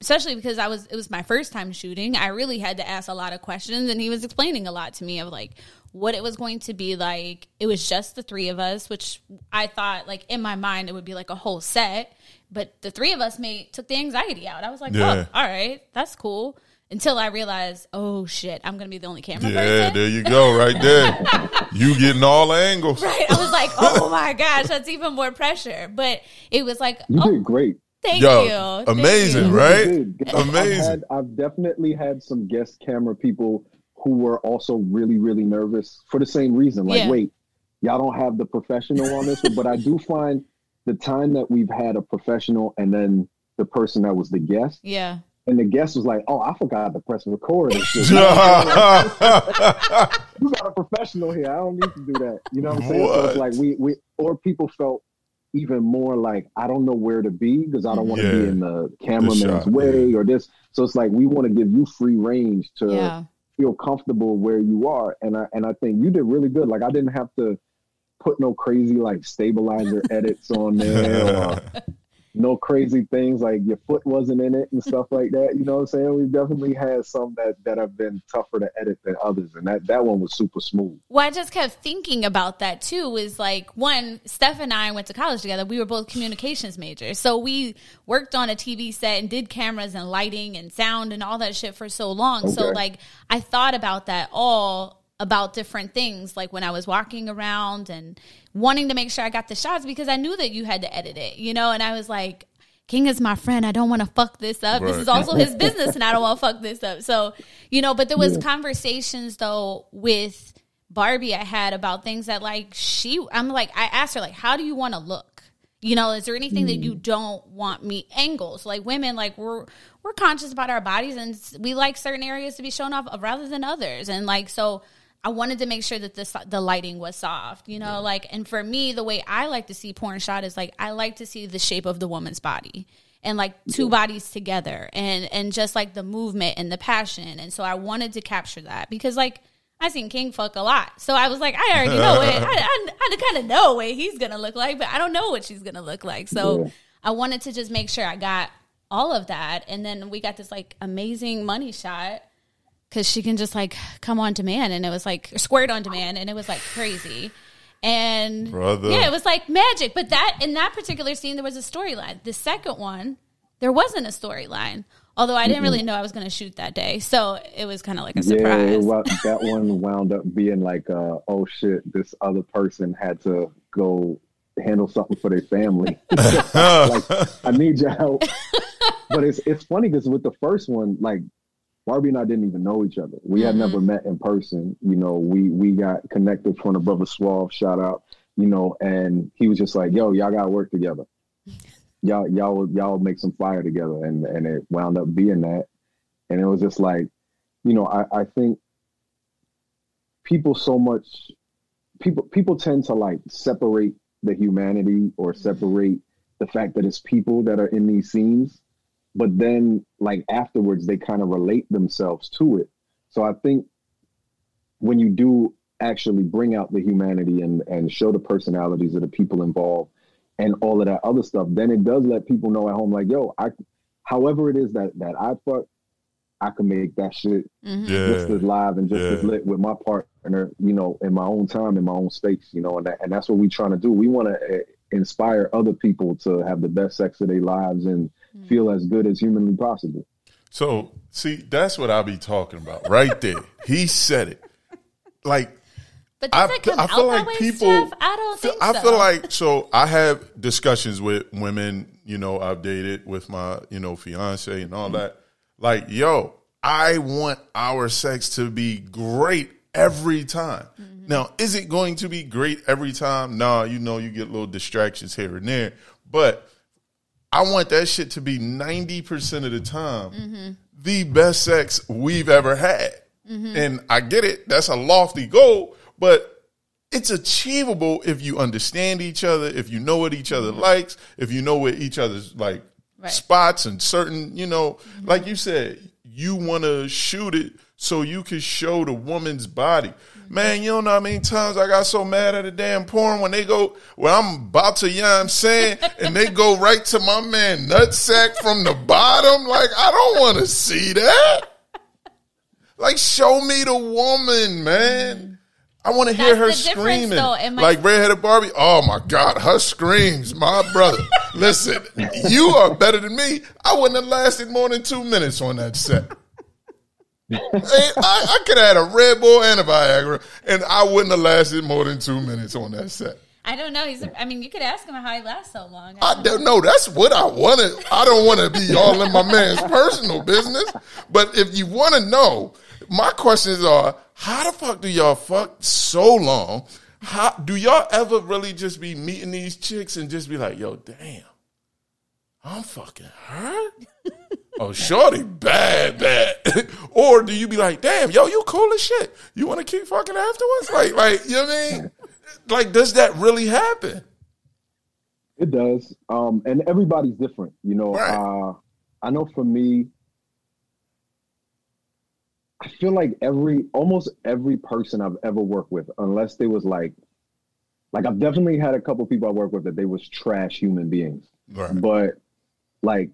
especially because I was it was my first time shooting. I really had to ask a lot of questions, and he was explaining a lot to me of like what it was going to be like. It was just the three of us, which I thought like in my mind it would be like a whole set, but the three of us made took the anxiety out. I was like, Yeah. oh, all right, that's cool. Until I realized, oh shit, I'm gonna be the only camera Yeah, person. there you go, right there. You getting all the angles. Right. I was like, oh my gosh, that's even more pressure. But it was like, You oh, did great. thank Yo, you. Thank amazing, you. You right? did. I've Amazing. had- I've definitely had some guest camera people who were also really, really nervous for the same reason. Like, Yeah. wait, y'all don't have the professional on this but I do find the time that we've had a professional and then the person that was the guest, Yeah. And the guest was like, "Oh, I forgot to press record." And shit. you got a professional here. I don't need to do that. You know what I'm saying? So it's like we, we or people felt even more like I don't know where to be because I don't want to Yeah. be in the cameraman's shot, way or this. So it's like we want to give you free range to Yeah. feel comfortable where you are. And I and I think you did really good. Like I didn't have to put no crazy like stabilizer edits on there or no crazy things like your foot wasn't in it and stuff like that. You know what I'm saying? We definitely had some that that have been tougher to edit than others, and that that one was super smooth. Well, I just kept thinking about that too. Was like one, Steph and I went to college together. We were both communications majors, so we worked on a TV set and did cameras and lighting and sound and all that shit for so long. So like, I thought about that all about different things, like when I was walking around and wanting to make sure I got the shots because I knew that you had to edit it, you know. And I was like, King is my friend. I don't want to fuck this up. This is also his business, and I don't want to fuck this up. So, you know, but there was conversations though with Barbie I had about things that like she. I'm like, I asked her like, how do you want to look? You know, is there anything that you mm. don't want me angles? Like women, like we're we're conscious about our bodies and we like certain areas to be shown off rather than others. And like so I wanted to make sure that this the lighting was soft, you know, like and for me the way I like to see porn shot is like I like to see the shape of the woman's body and like two bodies together and and just like the movement and the passion. And so I wanted to capture that because like I seen King fuck a lot. So I was like, I already know what I, I, I kind of know what he's gonna look like, but I don't know what she's gonna look like. So Yeah. I wanted to just make sure I got all of that. And then we got this like amazing money shot because she can just like come on demand and it was like squared on demand and it was like crazy. And Brother. yeah, it was like magic. But that in that particular scene, there was a storyline. The second one, there wasn't a storyline. Although I didn't really know I was going to shoot that day, so it was kind of like a surprise. it, wa- that one wound up being like, uh, oh shit, this other person had to go handle something for their family. like, I need your help. but it's it's funny because with the first one, like Barbie and I didn't even know each other. We had mm-hmm. never met in person. You know, we we got connected from the brother Suave, shout out. You know, and he was just like, "Yo, y'all got to work together. Y'all y'all y'all make some fire together." And and it wound up being that. And it was just like, you know, I I think people so much people people tend to like separate the humanity or separate the fact that it's people that are in these scenes but then like afterwards they kind of relate themselves to it so i think when you do actually bring out the humanity and and show the personalities of the people involved and all of that other stuff then it does let people know at home like yo i however it is that that i fuck i can make that shit just Yeah. as live and just as lit with my partner, you know, in my own time, in my own space, you know, and that, and that's what we're trying to do. We want to uh, inspire other people to have the best sex of their lives and feel as good as humanly possible. So, see, that's what I be talking about right there. he said it. Like, but does I, it come I out feel that like way, people. Steph? I don't feel- think I feel like so. I have discussions with women. You know, I've dated with my you know fiance and all that. Like, yo, I want our sex to be great every time. Mm-hmm. Now, is it going to be great every time? Nah, you know, you get little distractions here and there, but I want that shit to be ninety percent of the time Mm-hmm. the best sex we've ever had. Mm-hmm. And I get it, that's a lofty goal, but it's achievable if you understand each other, if you know what each other likes, if you know what each other's like Mm-hmm. Right. spots and certain, you know, like you said, you want to shoot it so you can show the woman's body. Man, you don't know how many times I got so mad at a damn porn when they go, well, I'm about to, you know what I'm saying? and they go right to my man nutsack from the bottom. Like, I don't want to see that. Like, show me the woman, man. I want to hear her screaming. though, my- like redheaded Barbie. Oh my God, her screams, my brother. Listen, you are better than me. I wouldn't have lasted more than two minutes on that set. I, I could have had a Red Bull and a Viagra, and I wouldn't have lasted more than two minutes on that set. I don't know. He's. I mean, you could ask him how he lasts so long. I don't know. That's what I wanted. I don't want to be all in my man's personal business. But if you want to know, my questions are: How the fuck do y'all fuck so long? How do y'all ever really just be meeting these chicks and just be like, "Yo, damn, I'm fucking her." Oh, shorty, bad, bad. or do you be like, damn, yo, you cool as shit. You want to keep fucking afterwards? Like, like, you know what I mean? Like, does that really happen? It does. Um, and everybody's different, you know. Right. Uh, I know for me, I feel like every almost every person I've ever worked with, unless they was like, like I've definitely had a couple people I work with that they was trash human beings, Right. but like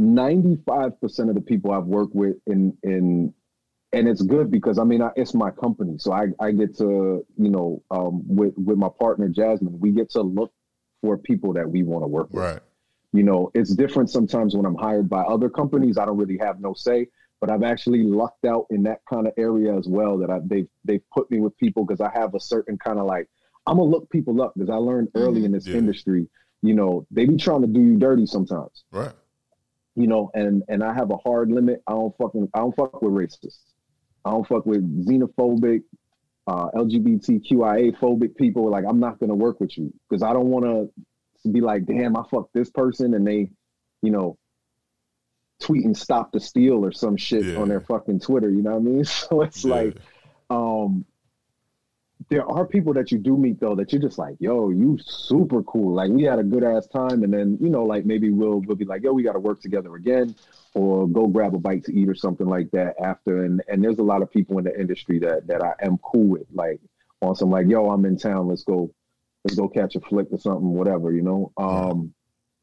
ninety five percent of the people I've worked with in in and it's good because I mean I, it's my company, so I I get to you know um, with with my partner Jasmine, we get to look for people that we want to work with. Right. You know, it's different sometimes when I'm hired by other companies. I don't really have no say, but I've actually lucked out in that kind of area as well. That I, they've they've put me with people because I have a certain kind of like I'm gonna look people up because I learned early in this Yeah. industry. You know, they be trying to do you dirty sometimes. Right. You know, and and I have a hard limit. I don't fucking I don't fuck with racists. I don't fuck with xenophobic, uh, LGBTQIA phobic people. Like I'm not gonna work with you because I don't want to be like, damn, I fucked this person and they, you know, tweeting stop the steal or some shit Yeah. on their fucking Twitter. You know what I mean? So it's Yeah. like, um, there are people that you do meet though that you're just like, yo, you super cool. Like we had a good ass time, and then you know, like maybe we'll we'll be like, yo, we got to work together again, or go grab a bite to eat or something like that after. And and there's a lot of people in the industry that that I am cool with, like on some like, yo, I'm in town, let's go, let's go catch a flick or something, whatever, you know. Um,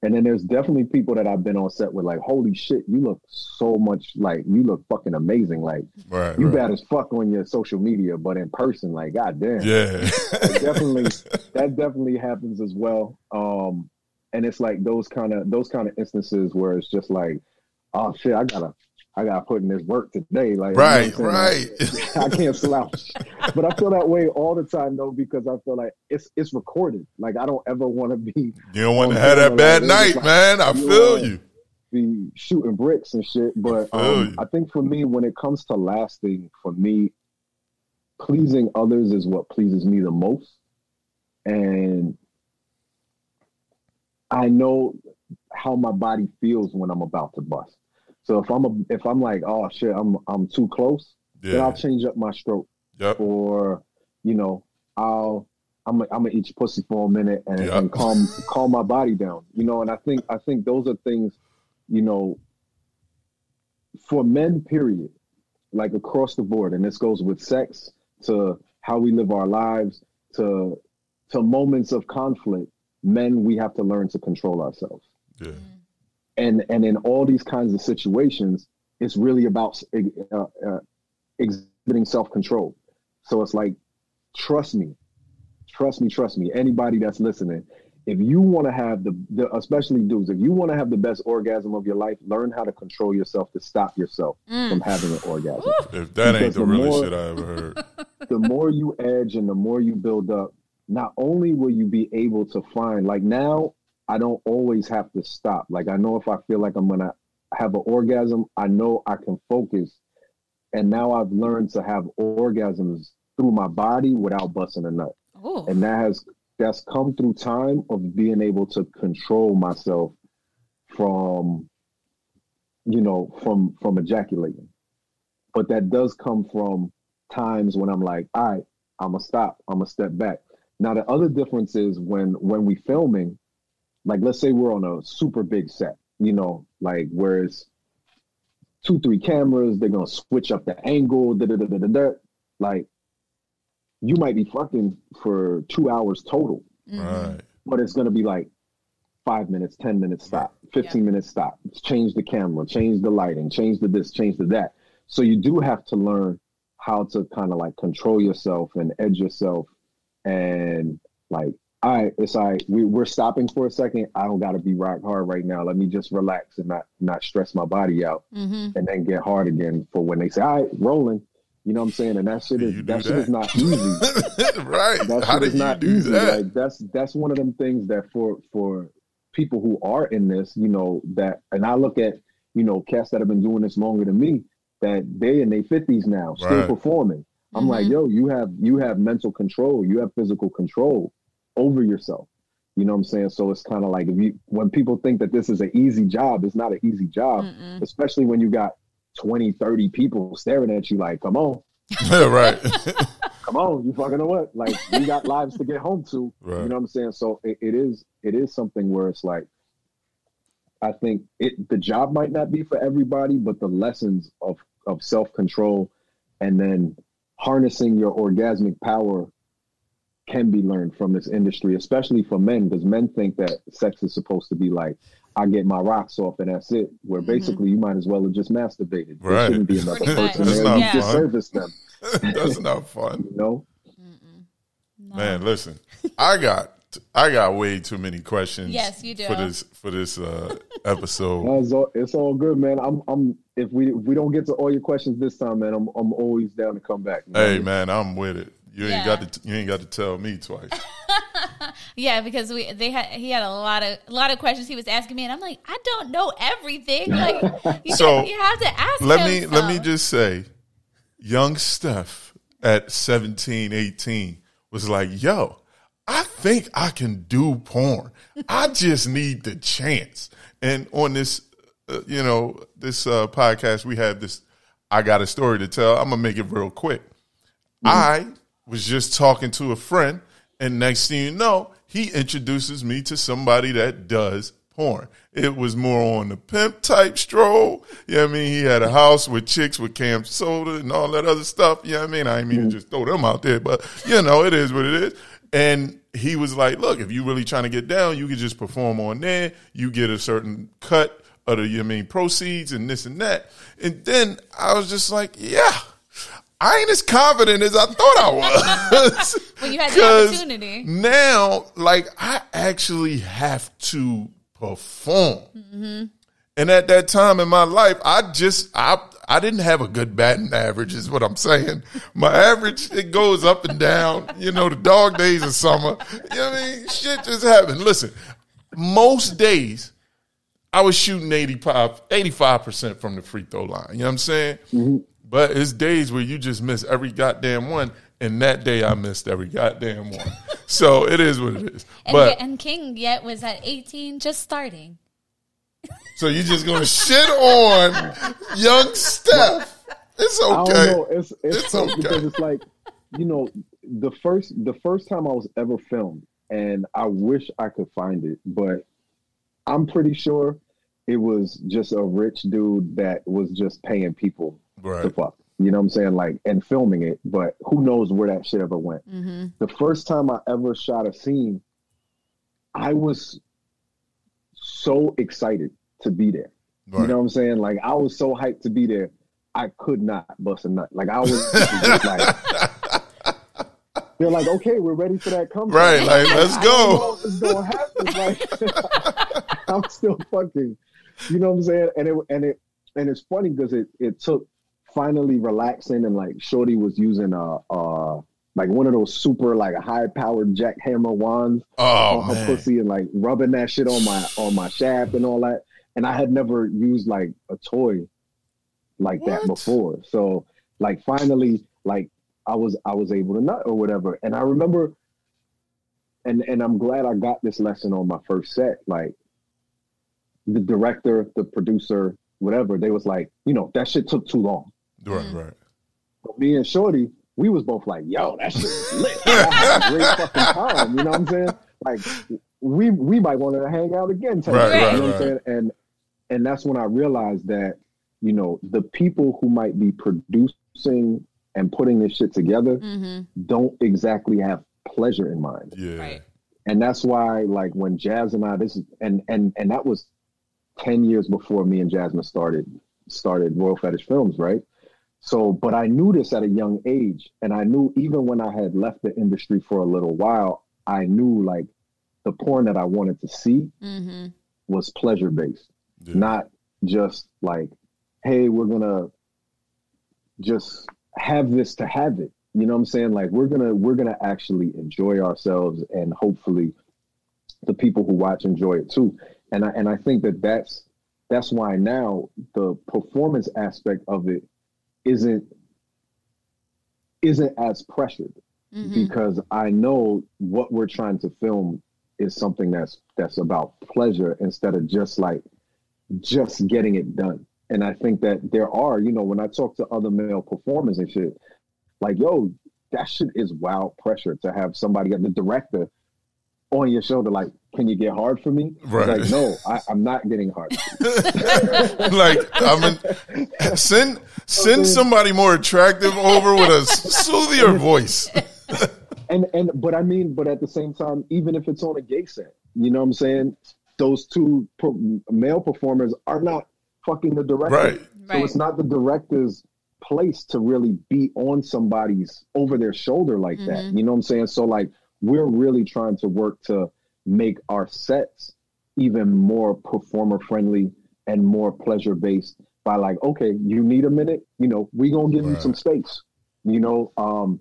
and then there's definitely people that I've been on set with, like, holy shit, you look so much like you look fucking amazing, like. Right. You right. bad as fuck on your social media, but in person, like, goddamn, Yeah. definitely, that definitely happens as well. Um, and it's like those kind of those kind of instances where it's just like, oh shit, I gotta, I gotta put in this work today. Like, you know right. Right. I can't slouch, but I feel that way all the time though because I feel like it's it's recorded. Like I don't ever want to be You don't want to have that bad night, like, man. I you feel you. be shooting bricks and shit. But feel um. I think for me, when it comes to lasting, for me, pleasing others is what pleases me the most. And I know how my body feels when I'm about to bust. So if I'm a, if I'm like, oh shit, I'm I'm too close, then I'll change up my stroke, Yep. or you know, I'll I'm I'm gonna eat your pussy for a minute and, Yeah. and calm calm my body down, you know. And I think I think those are things, you know, for men, period, like across the board, and this goes with sex to how we live our lives to to moments of conflict. Men, we have to learn to control ourselves Yeah. Mm-hmm. And and in all these kinds of situations it's really about uh, uh, exhibiting self-control. So it's like trust me trust me trust me. Anybody that's listening if you want to have the, the especially dudes if you want to have the best orgasm of your life learn how to control yourself to stop yourself from having an orgasm. If that ain't the the realest more- shit I ever heard. the more you edge and the more you build up, not only will you be able to find, like now, I don't always have to stop. Like I know if I feel like I'm gonna have an orgasm, I know I can focus. And now I've learned to have orgasms through my body without busting a nut. Oh, And that has that's come through time of being able to control myself from you know from from ejaculating but that does come from times when i'm like all right i'm gonna stop i'm gonna step back now the other difference is when when we filming like let's say we're on a super big set you know like where it's two three cameras they're gonna switch up the angle da, da, da, da, da, da. like you might be fucking for two hours total mm. Right. but it's going to be like five minutes, 10 minutes, stop, 15 minutes, stop, change the camera, change the lighting, change the this, change the that. So you do have to learn how to kind of like control yourself and edge yourself and like, all right, it's all right. We, we're stopping for a second. I don't got to be rock hard right now. Let me just relax and not, not stress my body out mm-hmm. and then get hard again for when they say, all right, rolling. You know what I'm saying? And that shit is, do that shit that. is not easy right. that How shit is you not do easy. that? Like that's that's one of them things that for for people who are in this, you know, that and I look at, you know, cats that have been doing this longer than me, that they in their fifties now, still Right. performing. I'm like, mm-hmm. yo, you have you have mental control, you have physical control over yourself. You know what I'm saying? So it's kind of like if you when people think that this is an easy job, it's not an easy job, especially when you got 20, 30 people staring at you like, come on, right. come on, you fucking know what? Like we got lives to get home to. Right. You know what I'm saying? So it, it is it is something where it's like I think it the job might not be for everybody, but the lessons of of self control and then harnessing your orgasmic power can be learned from this industry, especially for men, because men think that sex is supposed to be like, I get my rocks off and that's it. Where basically you might as well have just masturbated. There Right. shouldn't be another person much. there. That's You not just fun. service them, That's not fun. you know? Man, listen, I got I got way too many questions. Yes, you do. for this for this uh, episode. No, it's, all, it's all good, man. I'm, I'm. If we if we don't get to all your questions this time, man, I'm, I'm always down to come back. you know? hey man, I'm with it. You ain't Yeah. got to you ain't got to tell me twice. Yeah, because we they had he had a lot of a lot of questions he was asking me, and I'm like, I don't know everything. Like, you, So, you have to ask. let him me let me just say, young Steph at 17, 18 was like, "Yo, I think I can do porn. I just need the chance." And on this, uh, you know, this uh, podcast, we have this. I got a story to tell. I'm gonna make it real quick. I was just talking to a friend, and next thing you know, he introduces me to somebody that does porn. It was more on the pimp type stroll. You know what I mean? He had a house with chicks with CamSoda and all that other stuff. You know what I mean? I didn't mean to mm. just throw them out there, but you know, it is what it is. And he was like, look, if you really trying to get down, you could just perform on there. You get a certain cut of the, you know I mean, proceeds and this and that. And then I was just like, yeah. I ain't as confident as I thought I was. When you had the 'Cause opportunity. Now, like, I actually have to perform. Mm-hmm. And at that time in my life, I just I I didn't have a good batting average, is what I'm saying. My average it goes up and down. You know, the dog days of summer. You know what I mean? Shit just happened. Listen, most days I was shooting 85 percent from the free throw line. You know what I'm saying? Mm-hmm. But it's days where you just miss every goddamn one, and that day I missed every goddamn one. so it is what it is. And, But and King yet was at 18, just starting. so you're just gonna shit on young Steph? It's I okay. don't know. It's it's, It's okay. because it's like, you know, the first the first time I was ever filmed, and I wish I could find it, but I'm pretty sure it was just a rich dude that was just paying people to Right. fuck. You know what I'm saying? Like and filming it, but who knows where that shit ever went. Mm-hmm. The first time I ever shot a scene, I was so excited to be there. You know what I'm saying? Like I was so hyped to be there, I could not bust a nut. Like I was just like, they're like, okay, we're ready for that comeback. Right, like, let's I don't know go. if gonna happen. Like I'm still fucking. You know what I'm saying? And it and it and it's funny because it it took finally relaxing and like Shorty was using a uh like one of those super like high powered jackhammer wands Oh on her man. pussy and like rubbing that shit on my on my shaft and all that. And I had never used like a toy like that before. So like finally like I was I was able to nut or whatever. And I remember and and I'm glad I got this lesson on my first set. Like the director, the producer, whatever, they was like, you know, that shit took too long. Right, right. But me and Shorty, we was both like, yo, that shit was lit. A great fucking time. You know what I'm saying? Like we we might want to hang out again. Right, right, you know what. I'm saying? And and that's when I realized that, you know, the people who might be producing and putting this shit together Mm-hmm. don't exactly have pleasure in mind. Yeah. Right. And that's why like when Jazz and I this is and and and that was 10 years before me and Jasmine started started Royal Fetish Films, right? So, but I knew this at a young age, and I knew even when I had left the industry for a little while, I knew like the porn that I wanted to see Mm-hmm. was pleasure based, Yeah. not just like, hey, we're gonna just have this to have it. You know what I'm saying? Like we're gonna we're gonna actually enjoy ourselves, and hopefully, the people who watch enjoy it too. And I and I think that that's that's why now the performance aspect of it isn't isn't as pressured Mm-hmm. because I know what we're trying to film is something that's that's about pleasure instead of just like just getting it done. And I think that there are, you know, when I talk to other male performers and shit, like, yo, that shit is wild pressure to have somebody, the director, on your shoulder, like, can you get hard for me? Right. Like, no, I, I'm not getting hard. like I mean, send send somebody more attractive over with a soothier voice. and and but I mean, but at the same time, even if it's on a gay set, you know what I'm saying? Those two pro- male performers are not fucking the director, Right. So Right. it's not the director's place to really be on somebody's over their shoulder like that. Mm-hmm. You know what I'm saying? So like we're really trying to work to make our sets even more performer friendly and more pleasure based by like, okay, you need a minute, you know, we gonna give you some space. You know, um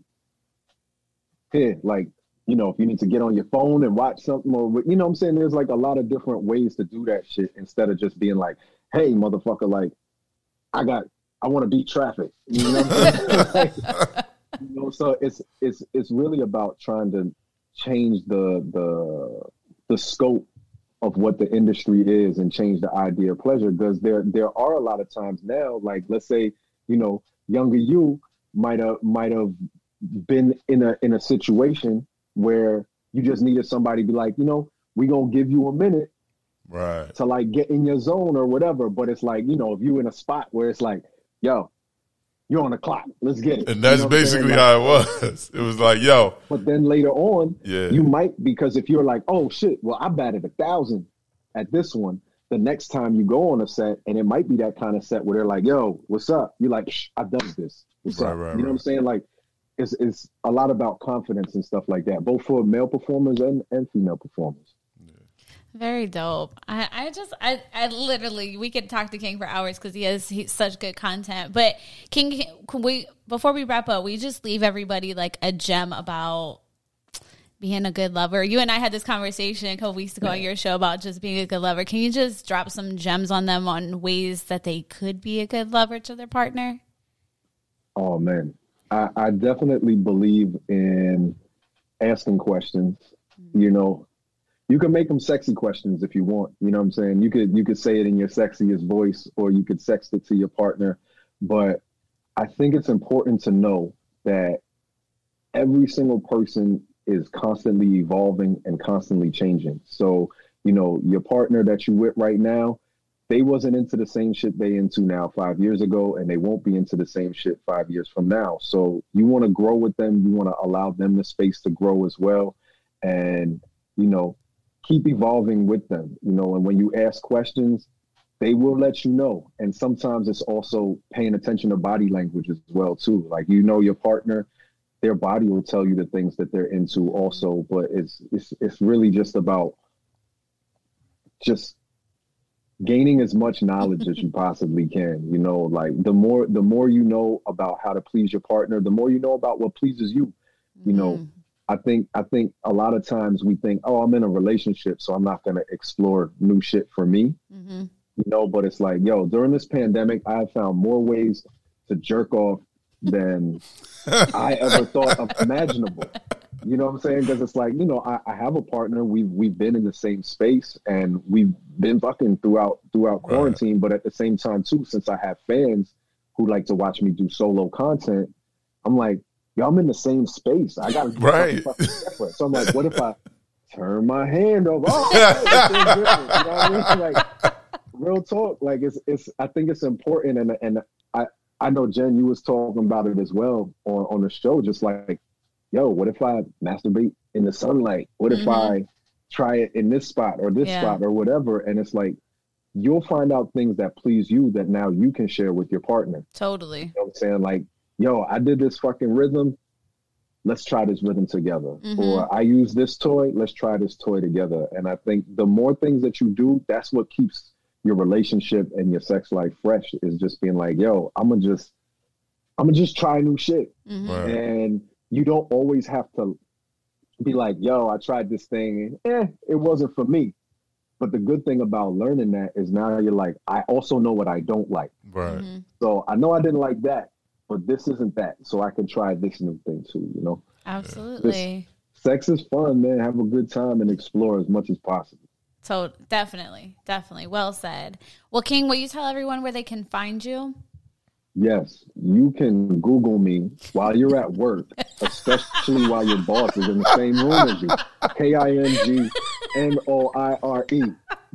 here, like, you know, if you need to get on your phone and watch something or you know what I'm saying, there's like a lot of different ways to do that shit instead of just being like, hey motherfucker, like I got I wanna beat traffic. You know what I'm saying? Like, you know, so it's it's it's really about trying to change the the the scope of what the industry is and change the idea of pleasure because there there are a lot of times now like let's say you know younger you might have might have been in a in a situation where you just needed somebody to be like you know we gonna give you a minute Right. to like get in your zone or whatever but it's like you know if you in a spot where it's like yo you're on the clock let's get it And that's You know what I'm saying? basically Like, how it was. It was like, yo, but then later on, Yeah. you might because if you're like, oh shit, well I batted a thousand at this one. The next time you go on a set, and it might be that kind of set where they're like, yo, what's up? You're like, Shh, I've done this. What's Right, up? right, you know what I'm saying? Like, it's it's a lot about confidence and stuff like that, both for male performers and, and female performers. Very dope. I, I just, I, I literally, we could talk to King for hours because he has he, such good content. But King, can we, before we wrap up, we just leave everybody like a gem about being a good lover. You and I had this conversation a couple weeks ago on your show about just being a good lover. Can you just drop some gems on them on ways that they could be a good lover to their partner? Oh man, I, I definitely believe in asking questions. You know, you can make them sexy questions if you want. You know what I'm saying? You could you could say it in your sexiest voice, or you could sext it to your partner. But I think it's important to know that every single person is constantly evolving and constantly changing. So, you know, your partner that you with right now, they wasn't into the same shit they into now five years ago, and they won't be into the same shit five years from now. So you want to grow with them, you want to allow them the space to grow as well, and you know, keep evolving with them. You know, and when you ask questions, they will let you know. And sometimes it's also paying attention to body language as well too. Like you know your partner, their body will tell you the things that they're into also, but it's it's it's really just about just gaining as much knowledge as you possibly can you know like the more the more you know about how to please your partner the more you know about what pleases you you know mm. I think i think a lot of times we think oh i'm in a relationship so i'm not going to explore new shit for me Mm-hmm. you know but it's like yo during this pandemic i have found more ways to jerk off than i ever thought of imaginable you know what i'm saying because it's like you know I, I have a partner we've we've been in the same space and we've been fucking throughout throughout Right. quarantine but at the same time too since i have fans who like to watch me do solo content i'm like yo i'm in the same space i gotta Right. separate so i'm like what if i turn my hand over oh, it's so different. you know what i mean like real talk like it's it's i think it's important and and i i know jen you was talking about it as well on on the show just like yo what if i masturbate in the sunlight what if mm-hmm. i try it in this spot or this Yeah. spot or whatever and it's like you'll find out things that please you that now you can share with your partner Totally. you know what i'm saying like yo i did this fucking rhythm let's try this rhythm together Mhm. or i use this toy let's try this toy together and i think the more things that you do that's what keeps your relationship and your sex life fresh is just being like yo i'm gonna just i'm gonna just try new shit Mhm. Right. and you don't always have to be like yo i tried this thing and eh, it wasn't for me but the good thing about learning that is now you're like i also know what i don't like Right. Mhm. so I know I didn't like that, but this isn't that. So I can try this new thing too, you know? Absolutely. Sex is fun, man. Have a good time and explore as much as possible. So definitely, definitely. Well said. Well, King, will you tell everyone where they can find you? Yes, you can Google me while you're at work, especially while your boss is in the same room as you. K I N G N O I R E.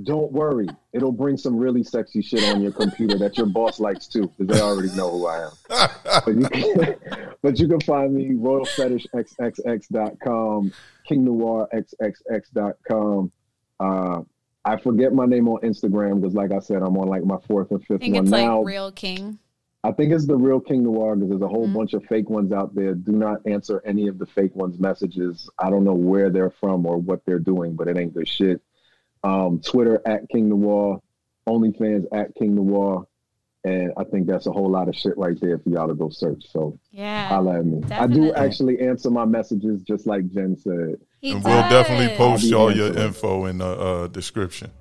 Don't worry, it'll bring some really sexy shit on your computer that your boss likes too, because they already know who I am. but, you can, but you can find me royalfetishxxx.com, kingnoirxxx.com. Uh, I forget my name on Instagram because, like I said, I'm on like my fourth or I fifth think one it's now. like Real King. I think it's the real King Noir because there's a whole mm-hmm. bunch of fake ones out there. Do not answer any of the fake ones' messages. I don't know where they're from or what they're doing, but it ain't good shit. Um, Twitter at King Noir, OnlyFans at King Noir. And I think that's a whole lot of shit right there for y'all to go search. So yeah, holla at me. Definitely. I do actually answer my messages just like Jen said. He and does. we'll definitely post all your info in the uh, description.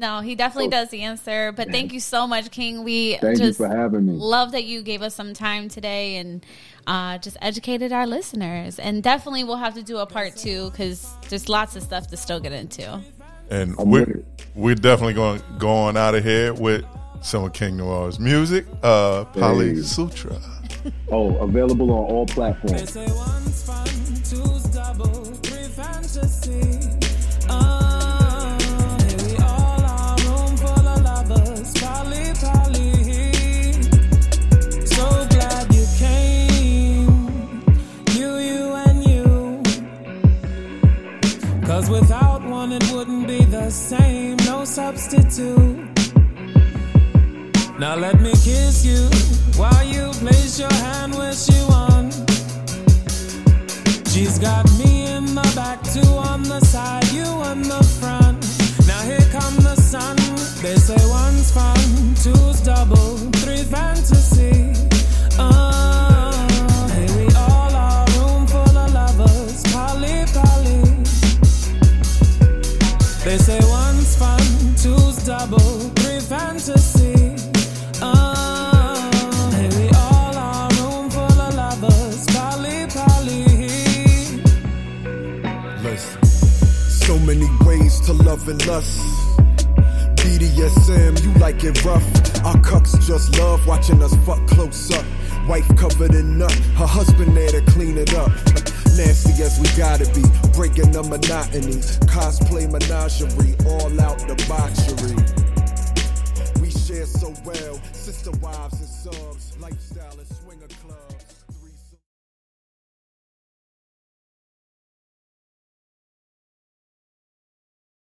No, he definitely oh. does the answer. But thank you so much, King. We thank just you for having me. Love that you gave us some time today and uh, just educated our listeners. And definitely we'll have to do a part two because there's lots of stuff to still get into. And we're, we're definitely going going out of here with some of King Noir's music, uh, Pali hey. Sutra. oh, available on all platforms. Substitute. Now let me kiss you while you place your hand where she wants. She's got me in the back, two on the side, you on the front. Now here come the sun. They say one's fun, two's double, three fantasy. Love and lust. BDSM, you like it rough. Our cucks just love watching us fuck close up. Wife covered in nut, her husband there to clean it up. Nasty as we gotta be, breaking the monotony. Cosplay menagerie, all out debauchery. We share so well, sister wives and swing.